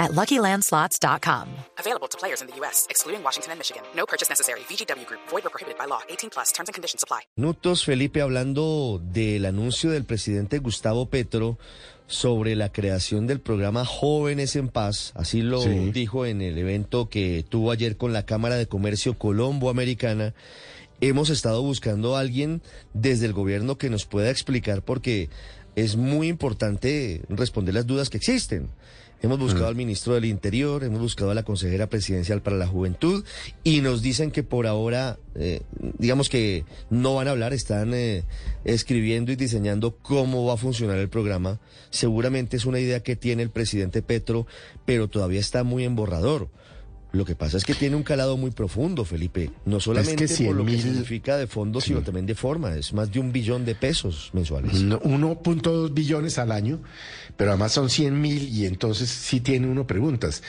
at LuckyLandSlots.com. Available to players in the U.S., excluding Washington and Michigan. No purchase necessary. VGW Group. Void or prohibited by law. 18 plus. Terms and conditions apply. Minutos, Felipe, hablando del anuncio del presidente Gustavo Petro sobre la creación del programa Jóvenes en Paz, así lo Sí. dijo en el evento que tuvo ayer con la Cámara de Comercio Colombo-Americana. Hemos estado buscando a alguien desde el gobierno que nos pueda explicar porque es muy importante responder las dudas que existen. Hemos buscado al ministro del Interior, hemos buscado a la consejera presidencial para la Juventud y nos dicen que por ahora, eh, digamos que no van a hablar, están eh, escribiendo y diseñando cómo va a funcionar el programa. Seguramente es una idea que tiene el presidente Petro, pero todavía está muy en borrador. Lo que pasa es que tiene un calado muy profundo, Felipe. No solamente por lo que 100.000 significa de fondo, sino también de forma. Es más de un billón de pesos mensuales. No, 1.2 billones al año, pero además son 100 mil y entonces sí tiene uno preguntas.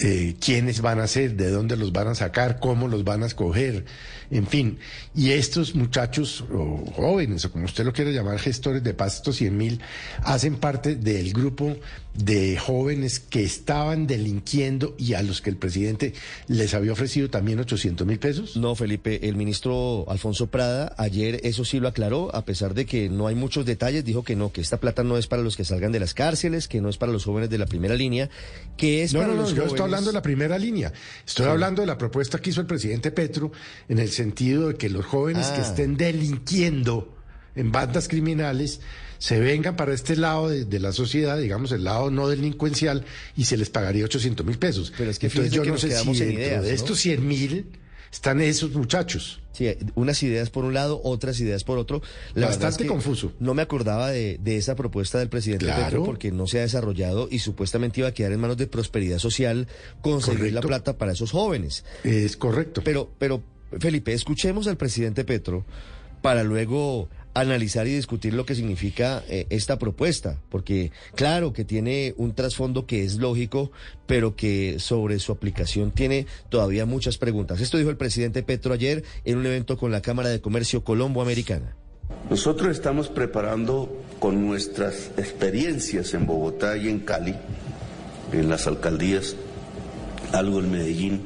Eh, ¿Quiénes van a ser? ¿De dónde los van a sacar? ¿Cómo los van a escoger? En fin. Y estos muchachos, o jóvenes, o como usted lo quiera llamar, gestores de paz, estos 100 mil, hacen parte del grupo de jóvenes que estaban delinquiendo y a los que el presidente les había ofrecido también 800 mil pesos. No, Felipe, el ministro Alfonso Prada ayer eso sí lo aclaró, a pesar de que no hay muchos detalles, dijo que no, que esta plata no es para los que salgan de las cárceles, que no es para los jóvenes de la primera línea, que es No, para no, no, los yo jóvenes... estoy hablando de la primera línea. Estoy hablando de la propuesta que hizo el presidente Petro en el sentido de que los jóvenes que Ah. estén delinquiendo en bandas criminales se vengan para este lado de, de la sociedad, digamos, el lado no delincuencial, y se les pagaría 800 mil pesos. Pero es que Entonces yo que no sé si dentro ideas, de ¿no? estos 100 mil están esos muchachos. Sí, unas ideas por un lado, otras ideas por otro. La Bastante es que confuso. No me acordaba de, de esa propuesta del presidente Claro. Petro porque no se ha desarrollado y supuestamente iba a quedar en manos de prosperidad social conseguir la plata para esos jóvenes. Es correcto. Pero, pero, Felipe, escuchemos al presidente Petro para luego analizar y discutir lo que significa eh, esta propuesta, porque claro que tiene un trasfondo que es lógico, pero que sobre su aplicación tiene todavía muchas preguntas. Esto dijo el presidente Petro ayer en un evento con la Cámara de Comercio Colombo-Americana. Nosotros estamos preparando con nuestras experiencias en Bogotá y en Cali, en las alcaldías, algo en Medellín.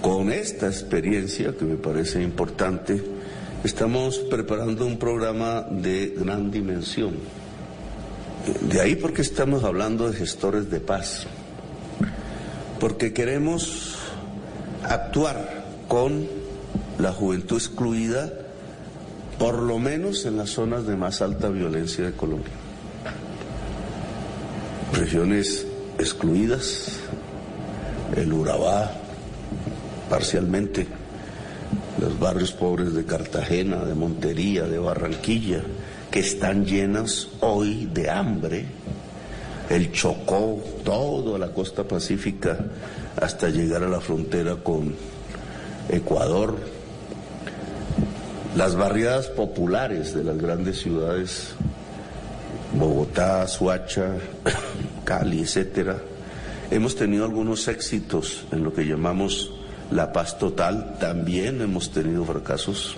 Con esta experiencia, que me parece importante, estamos preparando un programa de gran dimensión. De ahí porque estamos hablando de gestores de paz, porque queremos actuar con la juventud excluida por lo menos en las zonas de más alta violencia de Colombia. Regiones excluidas, el Urabá, parcialmente, barrios pobres de Cartagena, de Montería, de Barranquilla, que están llenas hoy de hambre, el Chocó, toda la costa pacífica, hasta llegar a la frontera con Ecuador, las barriadas populares de las grandes ciudades, Bogotá, Suacha, Cali, etcétera, hemos tenido algunos éxitos en lo que llamamos la paz total, también hemos tenido fracasos.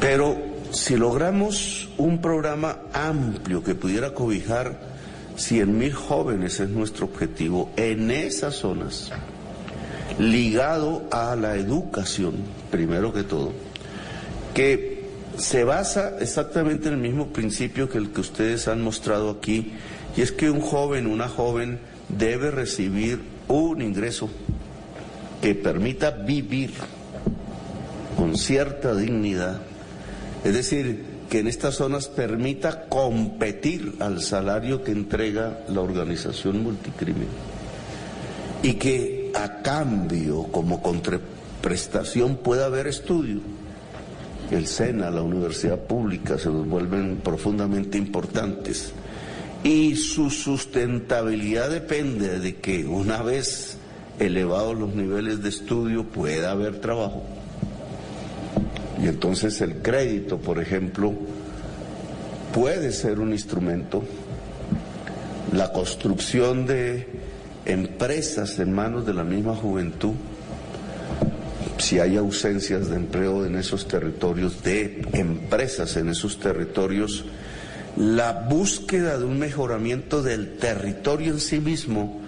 Pero si logramos un programa amplio que pudiera cobijar 100 mil jóvenes es nuestro objetivo en esas zonas, ligado a la educación, primero que todo, que se basa exactamente en el mismo principio que el que ustedes han mostrado aquí, y es que un joven, una joven debe recibir un ingreso que permita vivir con cierta dignidad, es decir, que en estas zonas permita competir al salario que entrega la organización multicrimen y que a cambio, como contraprestación, pueda haber estudio. El SENA, la universidad pública, se vuelven profundamente importantes. Y su sustentabilidad depende de que una vez elevados los niveles de estudio pueda haber trabajo. Y entonces el crédito, por ejemplo, puede ser un instrumento, la construcción de empresas en manos de la misma juventud, si hay ausencias de empleo en esos territorios, de empresas en esos territorios, la búsqueda de un mejoramiento del territorio en sí mismo,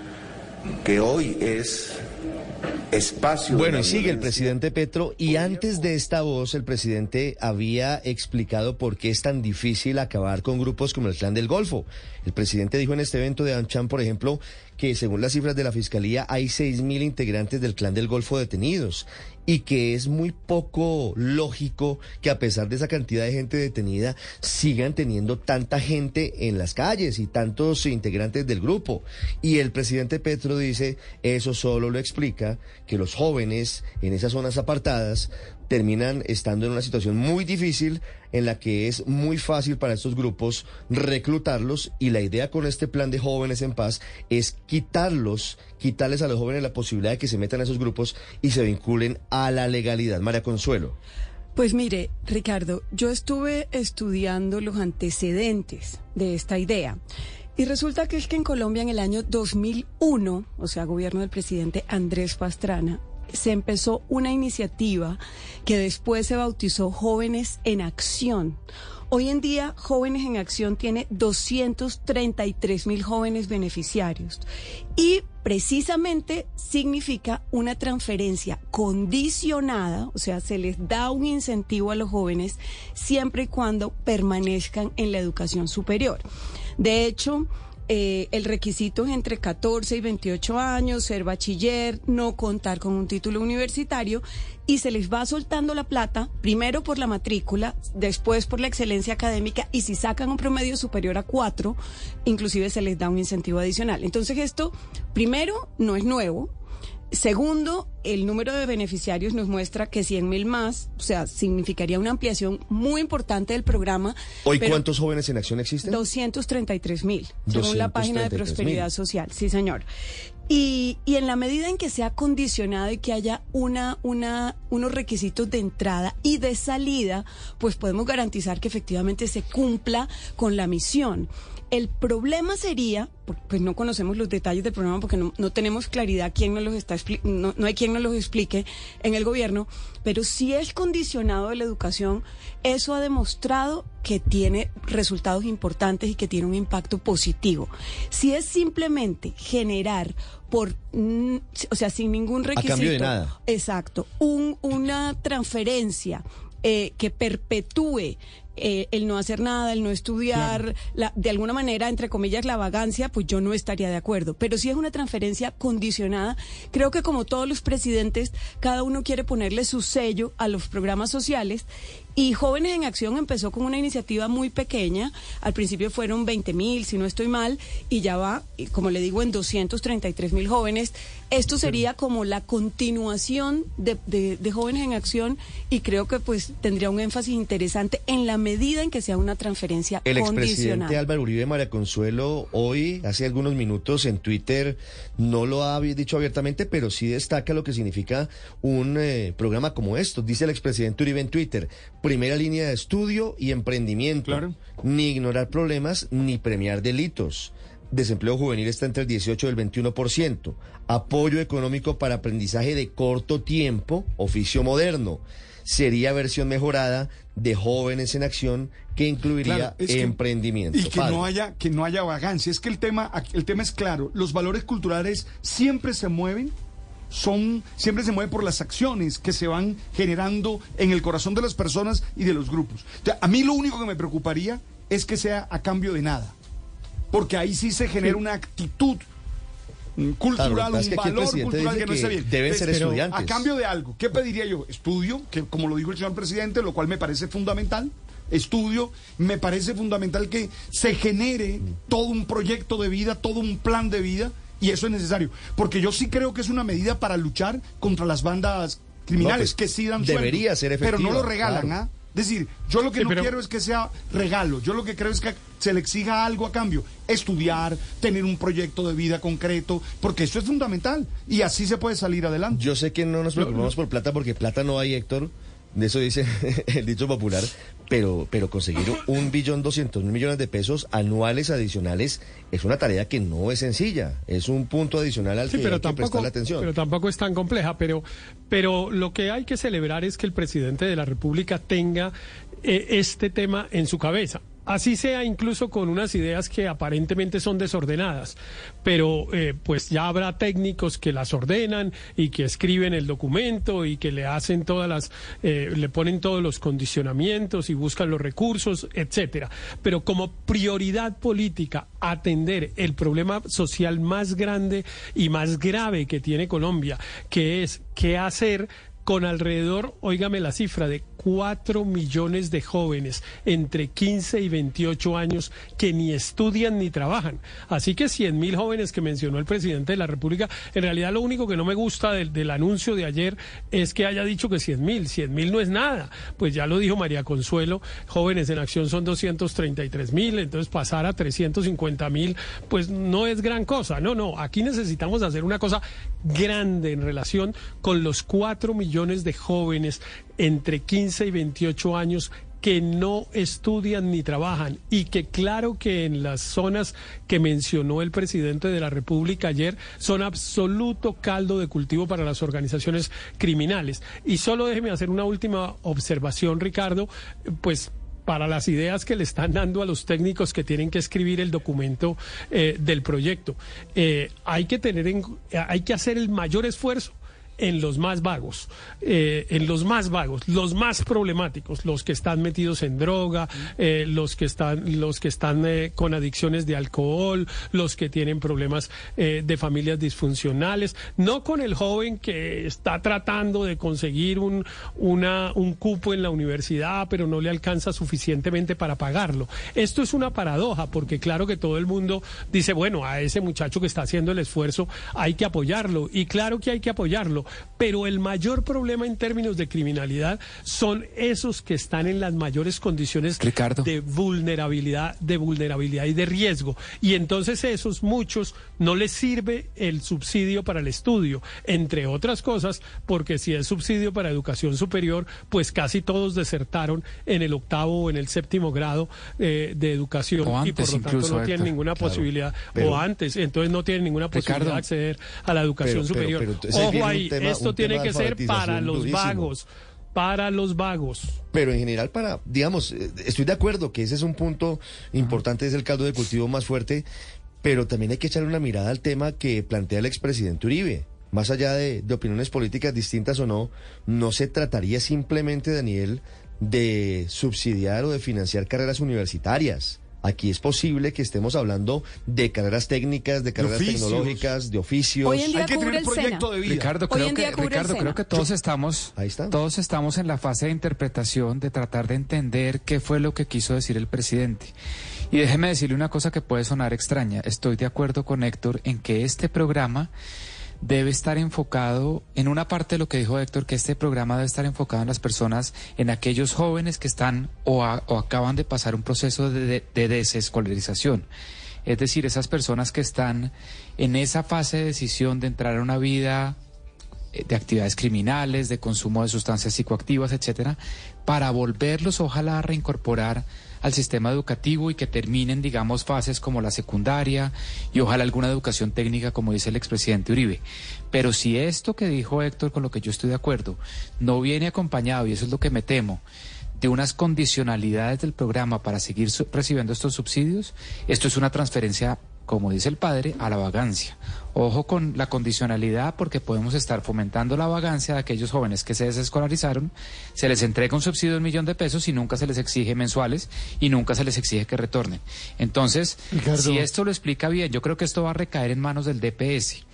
que hoy es espacio. Bueno, y sigue el presidente Petro, y antes de esta voz, el presidente había explicado por qué es tan difícil acabar con grupos como el Clan del Golfo. El presidente dijo en este evento de Anchan, por ejemplo, que según las cifras de la Fiscalía hay 6.000 integrantes del Clan del Golfo detenidos y que es muy poco lógico que a pesar de esa cantidad de gente detenida sigan teniendo tanta gente en las calles y tantos integrantes del grupo. Y el presidente Petro dice, eso solo lo explica que los jóvenes en esas zonas apartadas terminan estando en una situación muy difícil en la que es muy fácil para estos grupos reclutarlos y la idea con este plan de jóvenes en paz es quitarlos, quitarles a los jóvenes la posibilidad de que se metan a esos grupos y se vinculen a la legalidad. María Consuelo. Pues mire, Ricardo, yo estuve estudiando los antecedentes de esta idea. Y resulta que es que en Colombia en el año 2001, o sea, gobierno del presidente Andrés Pastrana, se empezó una iniciativa que después se bautizó Jóvenes en Acción. Hoy en día, Jóvenes en Acción tiene 233 mil jóvenes beneficiarios y precisamente significa una transferencia condicionada, o sea, se les da un incentivo a los jóvenes siempre y cuando permanezcan en la educación superior. De hecho, eh, el requisito es entre 14 y 28 años, ser bachiller, no contar con un título universitario y se les va soltando la plata, primero por la matrícula, después por la excelencia académica y si sacan un promedio superior a 4, inclusive se les da un incentivo adicional. Entonces esto, primero, no es nuevo, Segundo, el número de beneficiarios nos muestra que 100 mil más, o sea, significaría una ampliación muy importante del programa. ¿Hoy cuántos jóvenes en acción existen? 233 mil, según la página de Prosperidad Social. Sí, señor. Y, y, en la medida en que sea condicionado y que haya una, una, unos requisitos de entrada y de salida, pues podemos garantizar que efectivamente se cumpla con la misión. El problema sería, pues no conocemos los detalles del programa porque no, tenemos claridad quién nos los está no, no hay quien nos los explique en el gobierno, pero si es condicionado de la educación, eso ha demostrado que tiene resultados importantes y que tiene un impacto positivo. Si es simplemente generar por, mm, o sea, sin ningún requisito. A cambio de nada. Exacto. Un, una transferencia eh, que perpetúe eh, el no hacer nada, el no estudiar, la, de alguna manera, entre comillas, la vagancia, pues yo no estaría de acuerdo. Pero si es una transferencia condicionada, creo que como todos los presidentes, cada uno quiere ponerle su sello a los programas sociales y Jóvenes en Acción empezó con una iniciativa muy pequeña. Al principio fueron 20 mil, si no estoy mal, y ya va, como le digo, en 233 mil jóvenes. Esto sería como la continuación de, de, Jóvenes en Acción y creo que pues tendría un énfasis interesante en la medida en que sea una transferencia El expresidente Álvaro Uribe María Consuelo hoy, hace algunos minutos en Twitter, no lo ha dicho abiertamente, pero sí destaca lo que significa un eh, programa como esto. Dice el expresidente Uribe en Twitter primera línea de estudio y emprendimiento. Ni ignorar problemas ni premiar delitos. Desempleo juvenil está entre el 18 y el 21%. Apoyo económico para aprendizaje de corto tiempo, oficio moderno. Sería versión mejorada de jóvenes en acción que incluiría emprendimiento. y que no haya que no haya vagancia. Es que el tema el tema es claro. Los valores culturales siempre se mueven son siempre se mueve por las acciones que se van generando en el corazón de las personas y de los grupos. a mí lo único que me preocuparía es que sea a cambio de nada, porque ahí sí se genera una actitud cultural, un valor cultural que no está bien. Deben ser estudiantes. A cambio de algo, ¿qué pediría yo? Estudio, que como lo dijo el señor presidente, lo cual me parece fundamental. Estudio, me parece fundamental que se genere todo un proyecto de vida, todo un plan de vida y eso es necesario. Porque yo sí creo que es una medida para luchar contra las bandas criminales pues, que sí dan Debería ser efectivo. Pero no lo regalan, ¿ah? Es decir, yo lo que no quiero es que sea regalo, yo lo que creo es que se le exija algo a cambio, estudiar, tener un proyecto de vida concreto, porque eso es fundamental y así se puede salir adelante. Yo sé que no nos preocupamos por plata porque plata no hay, Héctor, de eso dice el dicho popular, pero, pero conseguir un billón doscientos mil millones de pesos anuales adicionales es una tarea que no es sencilla, es un punto adicional al Sí, que pero hay que tampoco, prestarle atención. pero tampoco es tan compleja. Pero, pero lo que hay que celebrar es que el presidente de la República tenga eh, este tema en su cabeza. Así sea incluso con unas ideas que aparentemente son desordenadas, pero eh, pues ya habrá técnicos que las ordenan y que escriben el documento y que le hacen todas las, eh, le ponen todos los condicionamientos y buscan los recursos, etcétera. Pero como prioridad política atender el problema social más grande y más grave que tiene Colombia, que es qué hacer con alrededor, óigame la cifra, de 4 millones de jóvenes entre 15 y 28 años que ni estudian ni trabajan. Así que 100 mil jóvenes que mencionó el presidente de la República, en realidad lo único que no me gusta del, del anuncio de ayer es que haya dicho que 100 mil, 100 mil no es nada. Pues ya lo dijo María Consuelo, jóvenes en acción son 233 mil, entonces pasar a 350 mil, pues no es gran cosa. No, no, aquí necesitamos hacer una cosa grande en relación con los 4 millones de jóvenes entre 15 y 28 años que no estudian ni trabajan y que claro que en las zonas que mencionó el presidente de la República ayer son absoluto caldo de cultivo para las organizaciones criminales. Y solo déjeme hacer una última observación, Ricardo, pues para las ideas que le están dando a los técnicos que tienen que escribir el documento eh, del proyecto. Eh, hay que tener en, hay que hacer el mayor esfuerzo en los más vagos, eh, en los más vagos, los más problemáticos, los que están metidos en droga, eh, los que están, los que están eh, con adicciones de alcohol, los que tienen problemas eh, de familias disfuncionales, no con el joven que está tratando de conseguir un, una, un cupo en la universidad, pero no le alcanza suficientemente para pagarlo. Esto es una paradoja, porque claro que todo el mundo dice, bueno, a ese muchacho que está haciendo el esfuerzo hay que apoyarlo, y claro que hay que apoyarlo, pero el mayor problema en términos de criminalidad son esos que están en las mayores condiciones Ricardo. de vulnerabilidad, de vulnerabilidad y de riesgo. Y entonces esos muchos no les sirve el subsidio para el estudio, entre otras cosas, porque si es subsidio para educación superior, pues casi todos desertaron en el octavo o en el séptimo grado eh, de educación y por lo tanto incluso, no tienen ninguna Claro, posibilidad, pero- o antes, entonces no tienen ninguna posibilidad Ricardo. de acceder a la educación Pero- superior. pero Ojo ahí, tema- esto tiene tema que ser para los durísimo. vagos, para los vagos. Pero en general para, digamos, eh, estoy de acuerdo que ese es un punto importante, es el caldo de cultivo más fuerte, pero también hay que echarle una mirada al tema que plantea el expresidente Uribe. Más allá de, de opiniones políticas distintas o no, no se trataría simplemente, Daniel, de subsidiar o de financiar carreras universitarias. Aquí es posible que estemos hablando de carreras técnicas, de carreras tecnológicas, de oficios. Hoy en día Hay que tener el proyecto SENA. de vida. Ricardo, creo en que, Ricardo, creo que todos estamos, Ahí está. todos estamos en la fase de interpretación de tratar de entender qué fue lo que quiso decir el presidente. Y déjeme decirle una cosa que puede sonar extraña. Estoy de acuerdo con Héctor en que este programa debe estar enfocado en una parte de lo que dijo Héctor, que este programa debe estar enfocado en las personas, en aquellos jóvenes que están o, o acaban de pasar un proceso de, de- de desescolarización. Es decir, esas personas que están en esa fase de decisión de entrar a una vida eh, de actividades criminales, de consumo de sustancias psicoactivas, etcétera, para volverlos ojalá a reincorporar al sistema educativo y que terminen, digamos, fases como la secundaria y ojalá alguna educación técnica, como dice el expresidente Uribe. Pero si esto que dijo Héctor, con lo que yo estoy de acuerdo, no viene acompañado, y eso es lo que me temo, de unas condicionalidades del programa para seguir recibiendo estos subsidios, esto es una transferencia, como dice el padre, a la vagancia. Ojo con la condicionalidad porque podemos estar fomentando la vagancia de aquellos jóvenes que se desescolarizaron, se les entrega un subsidio de un millón de pesos y nunca se les exige mensuales y nunca se les exige que retornen. Entonces, Ricardo. si esto lo explica bien, yo creo que esto va a recaer en manos del DPS.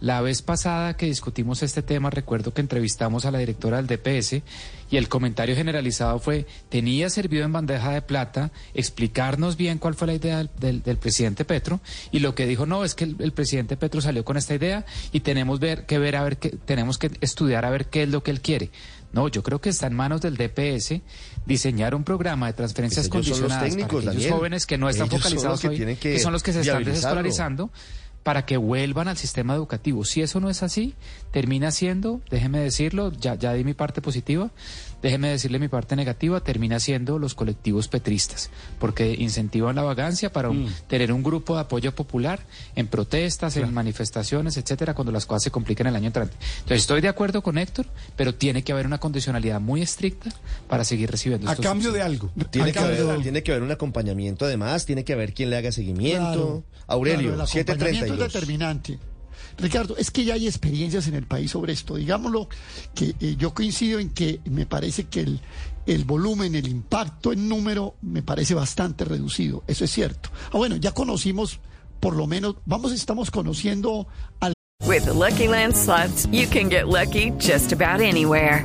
La vez pasada que discutimos este tema, recuerdo que entrevistamos a la directora del DPS y el comentario generalizado fue, tenía servido en bandeja de plata explicarnos bien cuál fue la idea del, del- del presidente Petro y lo que dijo, no, es que el, el presidente Petro salió con esta idea y tenemos ver, que ver a ver qué, tenemos que estudiar a ver qué es lo que él quiere. No, yo creo que está en manos del DPS diseñar un programa de transferencias Pues los condicionadas técnicos, para aquellos Daniel. jóvenes que no están focalizados que hoy, que que son los que se están desescolarizando para que vuelvan al sistema educativo. Si eso no es así, termina siendo, déjeme decirlo, ya, ya di mi parte positiva, déjeme decirle mi parte negativa, termina siendo los colectivos petristas, porque incentivan la vagancia para un- tener un grupo de apoyo popular en protestas, en manifestaciones, etcétera, cuando las cosas se complican el año entrante. Entonces estoy de acuerdo con Héctor, pero tiene que haber una condicionalidad muy estricta para seguir recibiendo A estos cambio de algo. Tiene A que, cambio haber, algo. tiene que haber un acompañamiento además, tiene que haber quien le haga seguimiento. Claro, Aurelio, claro, el acompañamiento 732. es determinante. Ricardo, es que ya hay experiencias en el país sobre esto. Digámoslo, que eh, yo coincido en que me parece que el, volumen, el impacto en número, me parece bastante reducido. Eso es cierto. Ah, bueno, ya conocimos, por lo menos, vamos, estamos conociendo al With the Lucky Land you can get lucky just about anywhere.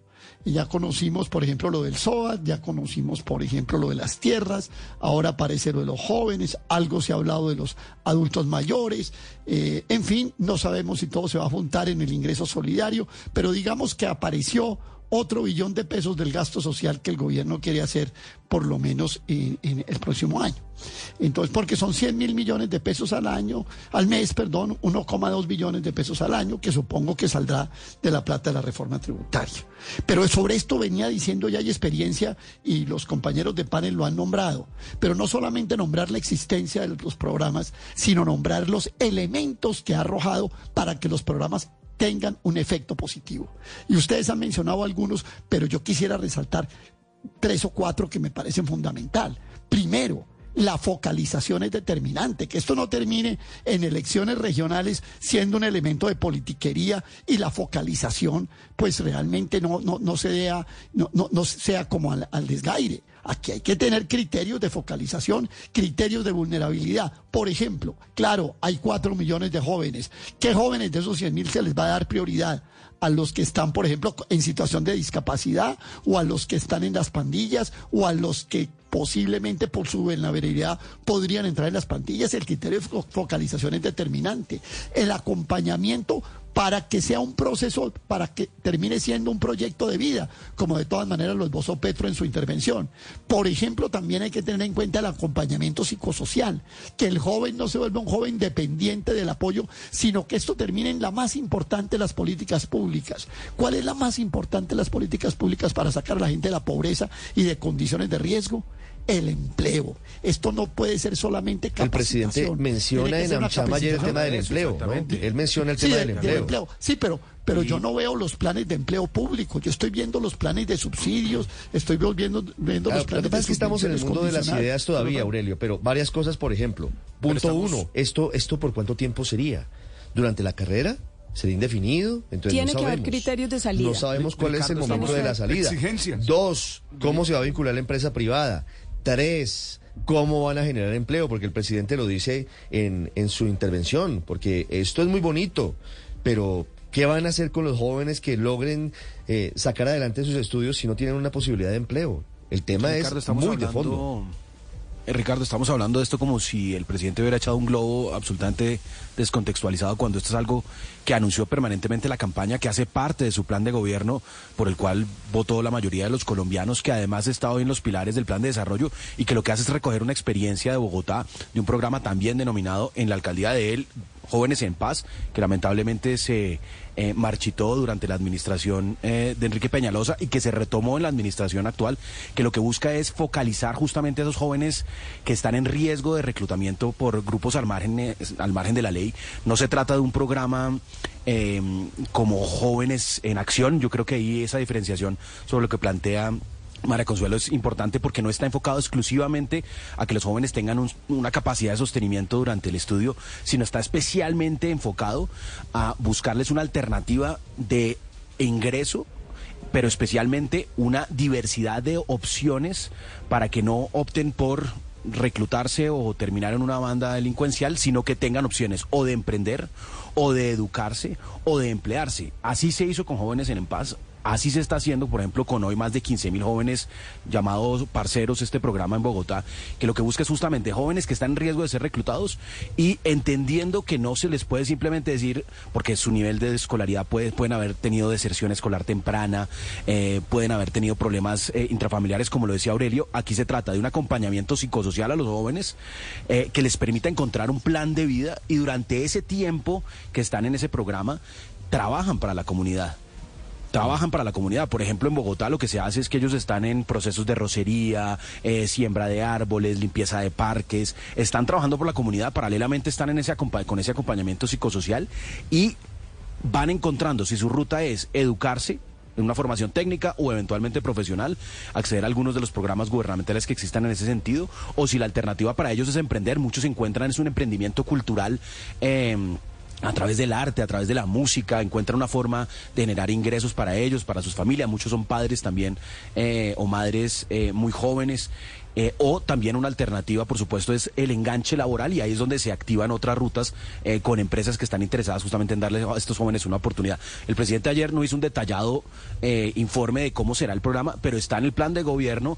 Ya conocimos, por ejemplo, lo del SOAT, ya conocimos, por ejemplo, lo de las tierras, ahora aparece lo de los jóvenes, algo se ha hablado de los adultos mayores, eh, en fin, no sabemos si todo se va a juntar en el ingreso solidario, pero digamos que apareció otro billón de pesos del gasto social que el gobierno quiere hacer por lo menos en, el próximo año. Entonces, porque son 100 mil millones de pesos al año, al mes, perdón, 1,2 billones de pesos al año, que supongo que saldrá de la plata de la reforma tributaria. Pero sobre esto venía diciendo ya hay experiencia y los compañeros de panel lo han nombrado. Pero no solamente nombrar la existencia de los programas, sino nombrar los elementos que ha arrojado para que los programas tengan un efecto positivo. Y ustedes han mencionado algunos, pero yo quisiera resaltar tres o cuatro que me parecen fundamental. Primero, la focalización es determinante, que esto no termine en elecciones regionales siendo un elemento de politiquería y la focalización pues realmente no, no, no se vea, no, no, no sea como al, al desgaire. Aquí hay que tener criterios de focalización, criterios de vulnerabilidad. Por ejemplo, claro, hay cuatro millones de jóvenes. ¿Qué jóvenes de esos 100 mil se les va a dar prioridad? a los que están, por ejemplo, en situación de discapacidad, o a los que están en las pandillas, o a los que posiblemente por su vulnerabilidad podrían entrar en las pandillas. El criterio de fo- focalización es determinante. El acompañamiento para que sea un proceso, para que termine siendo un proyecto de vida, como de todas maneras lo esbozó Petro en su intervención. Por ejemplo, también hay que tener en cuenta el acompañamiento psicosocial, que el joven no se vuelva un joven dependiente del apoyo, sino que esto termine en la más importante de las políticas públicas. ¿Cuál es la más importante de las políticas públicas para sacar a la gente de la pobreza y de condiciones de riesgo? El empleo. Esto no puede ser solamente El presidente capacitación. menciona en AmCham ayer el capacitación. tema del empleo, ¿no? Él menciona el Sí, tema del- del del empleo. Sí, pero, pero yo no veo los planes de empleo público. Yo estoy viendo los planes de subsidios, estoy viendo, viendo Claro, los planes lo que pasa de es que estamos en el mundo de las ideas todavía, Aurelio, pero varias cosas, por ejemplo. Punto estamos- uno, esto, ¿esto por cuánto tiempo sería? ¿Durante la carrera? ¿Sería indefinido? Entonces Tiene no que haber sabemos. criterios de salida. No sabemos cuál es el momento de la salida. Exigencias. Dos, ¿cómo se va a vincular la empresa privada? Tres, ¿cómo van a generar empleo? Porque el presidente lo dice en, en su intervención, porque esto es muy bonito, pero ¿qué van a hacer con los jóvenes que logren eh, sacar adelante sus estudios si no tienen una posibilidad de empleo? El tema Ricardo, es muy de fondo. Eh, Ricardo, estamos hablando de esto como si el presidente hubiera echado un globo absolutamente descontextualizado cuando esto es algo que anunció permanentemente la campaña, que hace parte de su plan de gobierno por el cual votó la mayoría de los colombianos, que además está hoy en los pilares del plan de desarrollo y que lo que hace es recoger una experiencia de Bogotá, de un programa también denominado en la alcaldía de él, Jóvenes en Paz, que lamentablemente se eh, marchitó durante la administración eh, de Enrique Peñalosa y que se retomó en la administración actual, que lo que busca es focalizar justamente a esos jóvenes que están en riesgo de reclutamiento por grupos al margen, eh, al margen de la ley. No se trata de un programa eh, como jóvenes en acción, yo creo que ahí esa diferenciación sobre lo que plantea María Consuelo es importante porque no está enfocado exclusivamente a que los jóvenes tengan un- una capacidad de sostenimiento durante el estudio, sino está especialmente enfocado a buscarles una alternativa de ingreso pero especialmente una diversidad de opciones para que no opten por reclutarse o terminar en una banda delincuencial, sino que tengan opciones o de emprender, o de educarse, o de emplearse. Así se hizo con Jóvenes en En Paz. Así se está haciendo, por ejemplo, con hoy más de 15 mil jóvenes llamados parceros, este programa en Bogotá, que lo que busca es justamente jóvenes que están en riesgo de ser reclutados y entendiendo que no se les puede simplemente decir, porque su nivel de escolaridad puede, pueden haber tenido deserción escolar temprana, eh, pueden haber tenido problemas eh, intrafamiliares, como lo decía Aurelio. Aquí se trata de un acompañamiento psicosocial a los jóvenes eh, que les permita encontrar un plan de vida y durante ese tiempo que están en ese programa, trabajan para la comunidad trabajan para la comunidad. Por ejemplo, en Bogotá lo que se hace es que ellos están en procesos de rocería, eh, siembra de árboles, limpieza de parques, están trabajando por la comunidad, paralelamente están en ese con ese acompañamiento psicosocial y van encontrando si su ruta es educarse, en una formación técnica o eventualmente profesional, acceder a algunos de los programas gubernamentales que existan en ese sentido, o si la alternativa para ellos es emprender, muchos encuentran en un emprendimiento cultural. Eh, a través del arte, a través de la música, encuentran una forma de generar ingresos para ellos, para sus familias. Muchos son padres también eh, o madres eh, muy jóvenes eh, o también una alternativa, por supuesto, es el enganche laboral y ahí es donde se activan otras rutas eh, con empresas que están interesadas justamente en darles a estos jóvenes una oportunidad. El presidente ayer no hizo un detallado eh, informe de cómo será el programa, pero está en el plan de gobierno,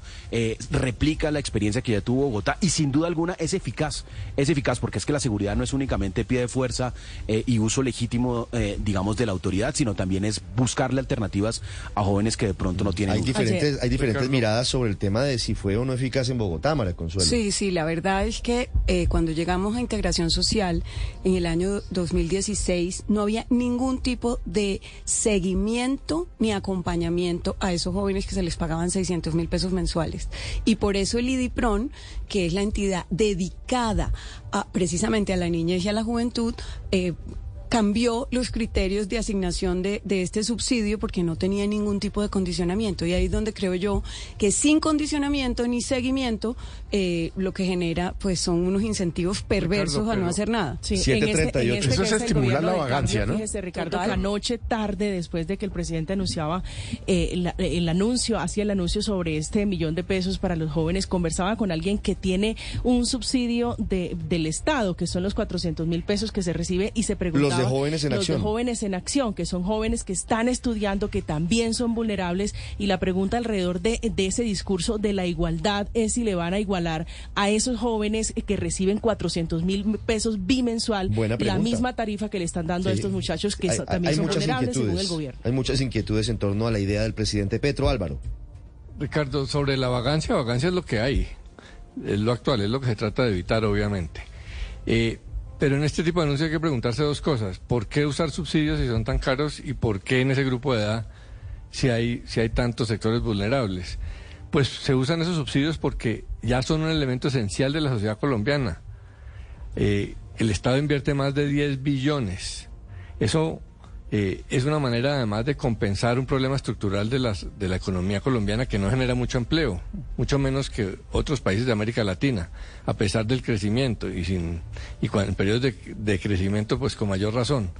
replica la experiencia que ya tuvo Bogotá y sin duda alguna es eficaz. Es eficaz porque es que la seguridad no es únicamente pie de fuerza y uso legítimo, digamos, de la autoridad, sino también es buscarle alternativas a jóvenes que de pronto no tienen. Hay diferentes, hay diferentes miradas sobre el tema de si fue o no eficaz en Bogotá, María Consuelo. Sí, sí, la verdad es que eh, cuando llegamos a integración social en el año 2016 no había ningún tipo de seguimiento ni acompañamiento a esos jóvenes que se les pagaban 600 mil pesos mensuales. Y por eso el IDIPRON, que es la entidad dedicada a, precisamente a la niñez y a la juventud, eh, cambió los criterios de asignación de, de, este subsidio porque no tenía ningún tipo de condicionamiento. Y ahí es donde creo yo que sin condicionamiento ni seguimiento, eh, lo que genera pues son unos incentivos perversos Ricardo, a no hacer nada. Sí, 738. en este- en este Eso es estimular la vagancia, cambio, ¿no? Fíjese, Ricardo, Total. anoche tarde, después de que el presidente anunciaba eh, la- el anuncio, hacía el anuncio sobre este millón de pesos para los jóvenes, conversaba con alguien que tiene un subsidio de, del Estado, que son los 400 mil pesos que se recibe, y se preguntaba... Los de Jóvenes en los Acción. de jóvenes en acción, que son jóvenes que están estudiando, que también son vulnerables, y la pregunta alrededor de, de ese discurso de la igualdad es si le van a igualar a esos jóvenes que reciben 400 mil pesos bimensual Buena la misma tarifa que le están dando a estos muchachos que Hay- son- también hay son muchas vulnerables según el gobierno. Hay muchas inquietudes en torno a la idea del presidente Petro Álvaro. Ricardo, sobre la vagancia, vagancia es lo que hay. Es lo actual, es lo que se trata de evitar, obviamente. Eh, pero en este tipo de anuncios hay que preguntarse dos cosas. ¿Por qué usar subsidios si son tan caros? ¿Y por qué en ese grupo de edad si hay, si hay tantos sectores vulnerables? Pues se usan esos subsidios porque ya son un elemento esencial de la sociedad colombiana. Eh, el Estado invierte más de 10 billones. Eso eh, es una manera además de compensar un problema estructural de, las, de la economía colombiana que no genera mucho empleo, mucho menos que otros países de América Latina, a pesar del crecimiento y, sin, y cuan- en periodos de, crecimiento pues con mayor razón.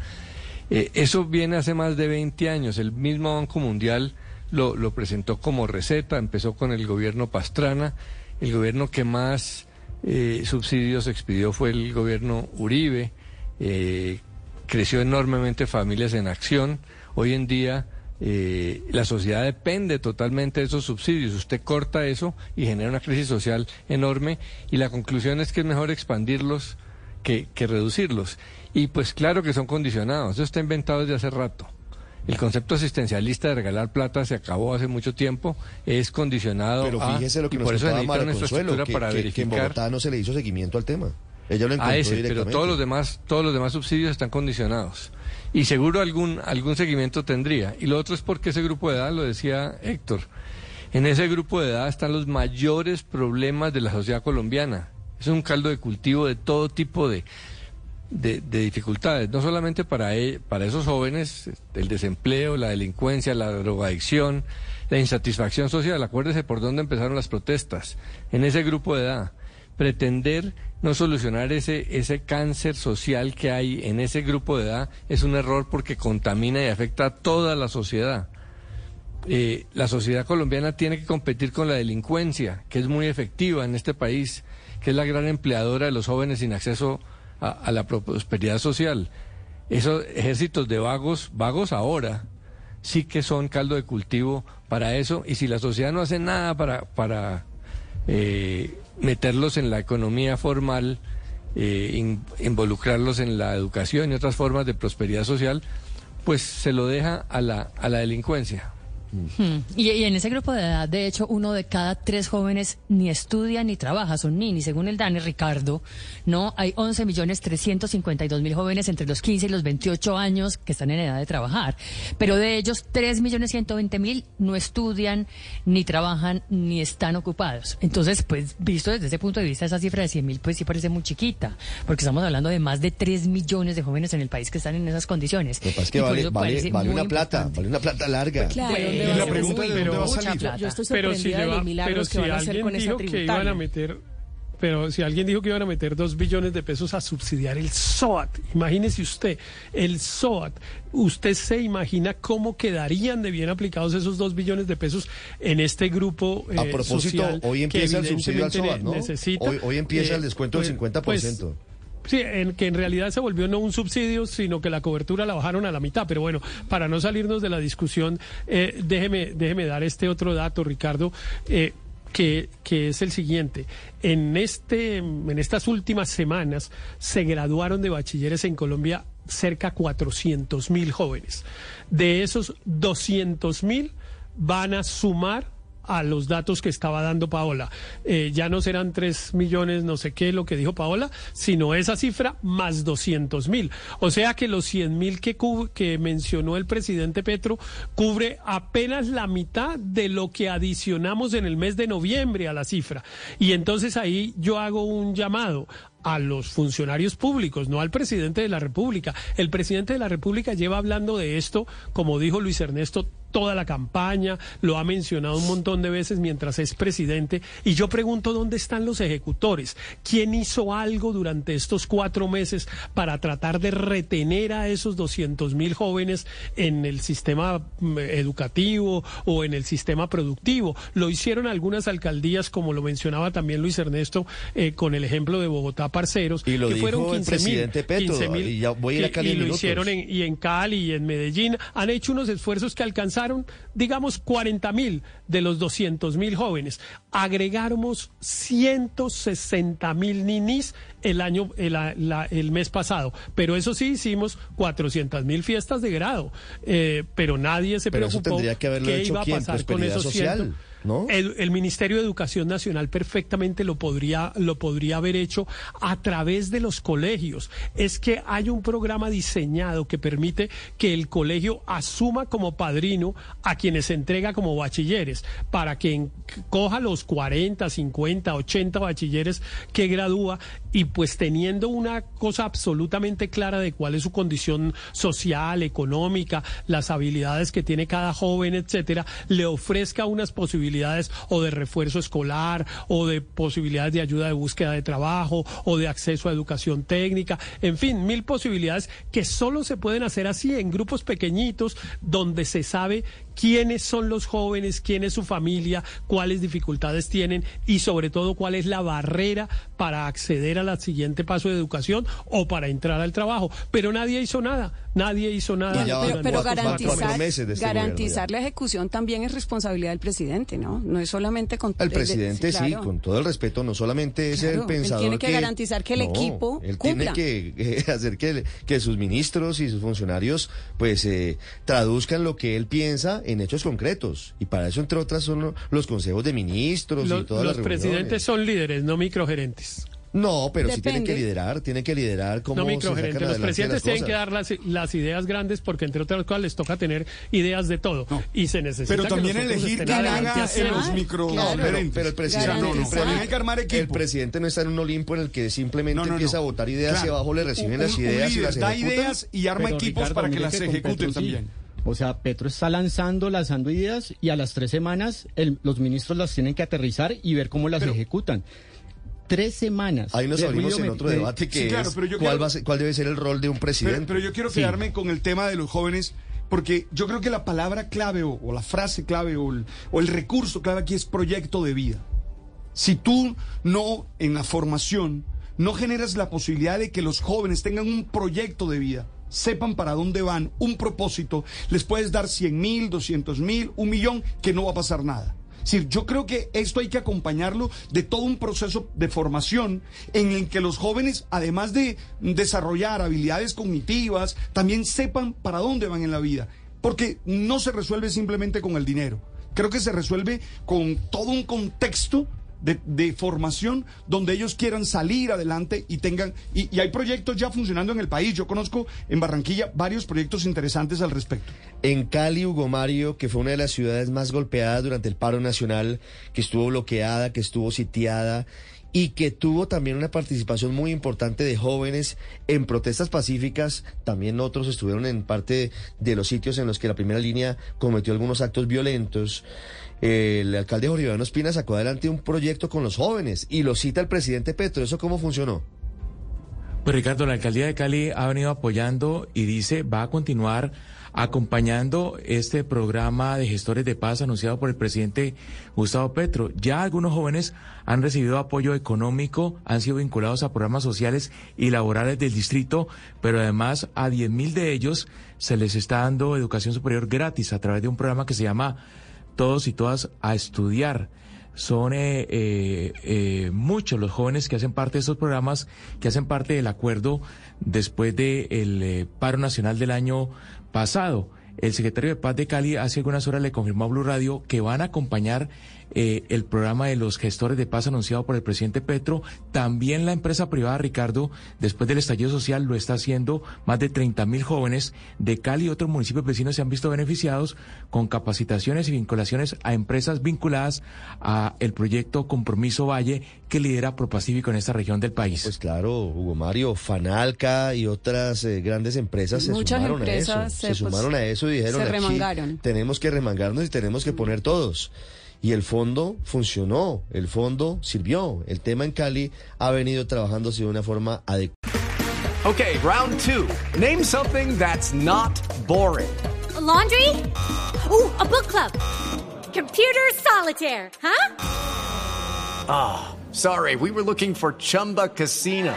Eh, eso viene hace más de 20 años. El mismo Banco Mundial lo, lo presentó como receta, empezó con el gobierno Pastrana. El gobierno que más eh, subsidios expidió fue el gobierno Uribe. Creció enormemente Familias en Acción. Hoy en día eh, la sociedad depende totalmente de esos subsidios. Usted corta eso y genera una crisis social enorme y la conclusión es que es mejor expandirlos que, que reducirlos. Y pues claro que son condicionados. Eso está inventado desde hace rato. El concepto asistencialista de regalar plata se acabó hace mucho tiempo, es condicionado Pero fíjese lo que y nos por eso una Consuelo, infraestructura que, para que- que en verificar Bogotá no se le hizo seguimiento al tema. Ella lo a ese, pero todos los demás, todos los demás subsidios están condicionados. Y seguro algún, algún seguimiento tendría. Y lo otro es porque ese grupo de edad, lo decía Héctor, en ese grupo de edad están los mayores problemas de la sociedad colombiana. Es un caldo de cultivo de todo tipo de, de, de dificultades, no solamente para, e- para esos jóvenes, el desempleo, la delincuencia, la drogadicción, la insatisfacción social. Acuérdese por dónde empezaron las protestas, en ese grupo de edad. Pretender no solucionar ese, ese cáncer social que hay en ese grupo de edad es un error porque contamina y afecta a toda la sociedad. Eh, la sociedad colombiana tiene que competir con la delincuencia, que es muy efectiva en este país, que es la gran empleadora de los jóvenes sin acceso a, la prosperidad social. Esos ejércitos de vagos, vagos ahora, sí que son caldo de cultivo para eso. Y si la sociedad no hace nada para, para eh, meterlos en la economía formal, eh, in- involucrarlos en la educación y otras formas de prosperidad social, pues se lo deja a la, a la delincuencia. Hmm. Y, y en ese grupo de edad, de hecho, uno de cada tres jóvenes ni estudia ni trabaja, son ninis. Según el DANE, Ricardo, no hay 11 millones 352 mil jóvenes entre los 15 y los 28 años que están en edad de trabajar. Pero de ellos, 3 millones 120 mil no estudian, ni trabajan, ni están ocupados. Entonces, pues, visto desde ese punto de vista, esa cifra de 100 mil, pues sí parece muy chiquita, porque estamos hablando de más de 3 millones de jóvenes en el país que están en esas condiciones. Lo que pasa es que vale, vale, vale una plata, importante. vale una plata larga. Claro, ¿de Y dónde la va a pregunta salir? es de dónde va a Mucha salir. plata. Yo estoy pero si, de los pero a alguien dijo que iban a meter pero si alguien dijo que iban a meter dos billones de pesos a subsidiar el SOAT, imagínese usted, el SOAT, ¿usted se imagina cómo quedarían de bien aplicados esos dos billones de pesos en este grupo A eh, propósito, social hoy que empieza el subsidio al SOAT, ¿no? necesita? Hoy, hoy empieza Eh, el descuento del pues- 50%. pues, Sí, en que en realidad se volvió no un subsidio, sino que la cobertura la bajaron a la mitad. Pero bueno, para no salirnos de la discusión, eh, déjeme, déjeme dar este otro dato, Ricardo. eh, que, que es el siguiente. En, este, en estas últimas semanas se graduaron de bachilleres en Colombia cerca de 400 mil jóvenes. De esos 200 mil van a sumar a los datos que estaba dando Paola. Eh, ya no serán 3 millones, no sé qué, lo que dijo Paola, sino esa cifra más 200 mil. O sea que los 100 mil que, que mencionó el presidente Petro cubre apenas la mitad de lo que adicionamos en el mes de noviembre a la cifra. Y entonces ahí yo hago un llamado a los funcionarios públicos, no al presidente de la República. El presidente de la República lleva hablando de esto, como dijo Luis Ernesto, toda la campaña, lo ha mencionado un montón de veces mientras es presidente, y yo pregunto dónde están los ejecutores, quién hizo algo durante estos cuatro meses para tratar de retener a esos 200 mil jóvenes en el sistema mm, educativo o en el sistema productivo. Lo hicieron algunas alcaldías, como lo mencionaba también Luis Ernesto, eh, con el ejemplo de Bogotá Parceros, Y lo que fueron dijo el 15.000, presidente Petro, 15.000, y ya voy a ir a que- Cali y lo hicieron en, y en Cali y en Medellín. Han hecho unos esfuerzos que alcanzaron, digamos, 40 mil de los 200 mil jóvenes. Agregamos 160 mil ninis el año, el, la- el mes pasado. Pero eso sí, hicimos 400 mil fiestas de grado. Eh, pero nadie se Pero eso preocupó tendría que haberlo qué hecho iba a quién, pasar con esos Social, 100. El, Ministerio de Educación Nacional perfectamente lo podría, lo podría haber hecho a través de los colegios. Es que hay un programa diseñado que permite que el colegio asuma como padrino a quienes se entrega como bachilleres, para que coja los 40, 50, 80 bachilleres que gradúa y pues teniendo una cosa absolutamente clara de cuál es su condición social, económica, las habilidades que tiene cada joven, etcétera, le ofrezca unas posibilidades o de refuerzo escolar o de posibilidades de ayuda de búsqueda de trabajo o de acceso a educación técnica, en fin, mil posibilidades que solo se pueden hacer así en grupos pequeñitos donde se sabe quiénes son los jóvenes, quién es su familia, cuáles dificultades tienen y sobre todo cuál es la barrera para acceder al siguiente paso de educación o para entrar al trabajo. Pero nadie hizo nada, nadie hizo nada. Pero, garantizar, cuatro meses de este garantizar gobierno la ejecución también es responsabilidad del presidente, ¿no? No es solamente con El de- de- presidente sí, claro. con todo el respeto, no solamente es Claro, el él pensador tiene que garantizar que el No, equipo él cumpla. tiene que eh, hacer que, que sus ministros y sus funcionarios pues eh, traduzcan lo que él piensa en hechos concretos y para eso entre otras son lo- los consejos de ministros y Los, todas los las presidentes reuniones. son líderes, no microgerentes. No, pero sí tienen que Depende. liderar, tienen que liderar cómo No se microgerentes. sacan Los presidentes las tienen que dar las, las ideas grandes porque entre otras cosas les toca tener ideas de todo. Y se necesita Pero también elegir quién haga en los Claro. micro No, pero, el presidente, No, no, tiene que armar presidente, equipo. el presidente no está en un Olimpo en el que simplemente No, no, no. empieza a votar ideas Claro. y abajo le reciben Un- las un ideas y líder las da ejecutan. ideas y arma Pero, equipos Ricardo, para que las ejecuten también. O sea, Petro está lanzando, lanzando ideas y a las tres semanas el- los ministros las tienen que aterrizar y ver cómo las ejecutan. Tres semanas. Ahí nos abrimos en otro de- debate que Sí, claro, es pero yo cuál, quiero- va a ser- cuál debe ser el rol de un presidente. Pero, pero yo quiero Sí. quedarme con el tema de los jóvenes, porque yo creo que la palabra clave o, o la frase clave o el, o el recurso clave aquí es proyecto de vida. Si tú no en la formación no generas la posibilidad de que los jóvenes tengan un proyecto de vida, sepan para dónde van, un propósito, les puedes dar 100 mil, 200 mil, un millón, que no va a pasar nada. Es decir, yo creo que esto hay que acompañarlo de todo un proceso de formación en el que los jóvenes, además de desarrollar habilidades cognitivas, también sepan para dónde van en la vida. Porque no se resuelve simplemente con el dinero. Creo que se resuelve con todo un contexto de, formación donde ellos quieran salir adelante y tengan, y, hay proyectos ya funcionando en el país. Yo conozco en Barranquilla varios proyectos interesantes al respecto. En Cali, Hugo Mario, que fue una de las ciudades más golpeadas durante el paro nacional, que estuvo bloqueada, que estuvo sitiada y que tuvo también una participación muy importante de jóvenes en protestas pacíficas. También otros estuvieron en parte de los sitios en los que la primera línea cometió algunos actos violentos el alcalde Jorge Iván Ospina sacó adelante un proyecto con los jóvenes y lo cita el presidente Petro. ¿Eso cómo funcionó? Pues Ricardo, la alcaldía de Cali ha venido apoyando y dice va a continuar acompañando este programa de gestores de paz anunciado por el presidente Gustavo Petro. Ya algunos jóvenes han recibido apoyo económico, han sido vinculados a programas sociales y laborales del distrito, pero además a 10 mil de ellos se les está dando educación superior gratis a través de un programa que se llama todos y todas a estudiar. Son eh, eh, eh, muchos los jóvenes que hacen parte de estos programas, que hacen parte del acuerdo después del paro nacional del año pasado. El secretario de Paz de Cali hace algunas horas le confirmó a Blue Radio que van a acompañar eh, el programa de los gestores de paz anunciado por el presidente Petro. También la empresa privada, Ricardo, después del estallido social, lo está haciendo. Más de 30 mil jóvenes de Cali y otros municipios vecinos se han visto beneficiados con capacitaciones y vinculaciones a empresas vinculadas a el proyecto Compromiso Valle que lidera Propacífico en esta región del país. Pues claro, Hugo Mario, Fanalca y otras eh, grandes empresas se sumaron a eso. Se, pues, sumaron a eso y dijeron, aquí tenemos que remangarnos y tenemos que poner todos. Y el fondo funcionó, el fondo sirvió. El tema en Cali ha venido trabajándose de una forma adecuada. Okay, round two. Name something that's not boring. laundry? Ooh, a book club. Computer solitaire, huh? Ah, sorry, we were looking for Chumba Casino.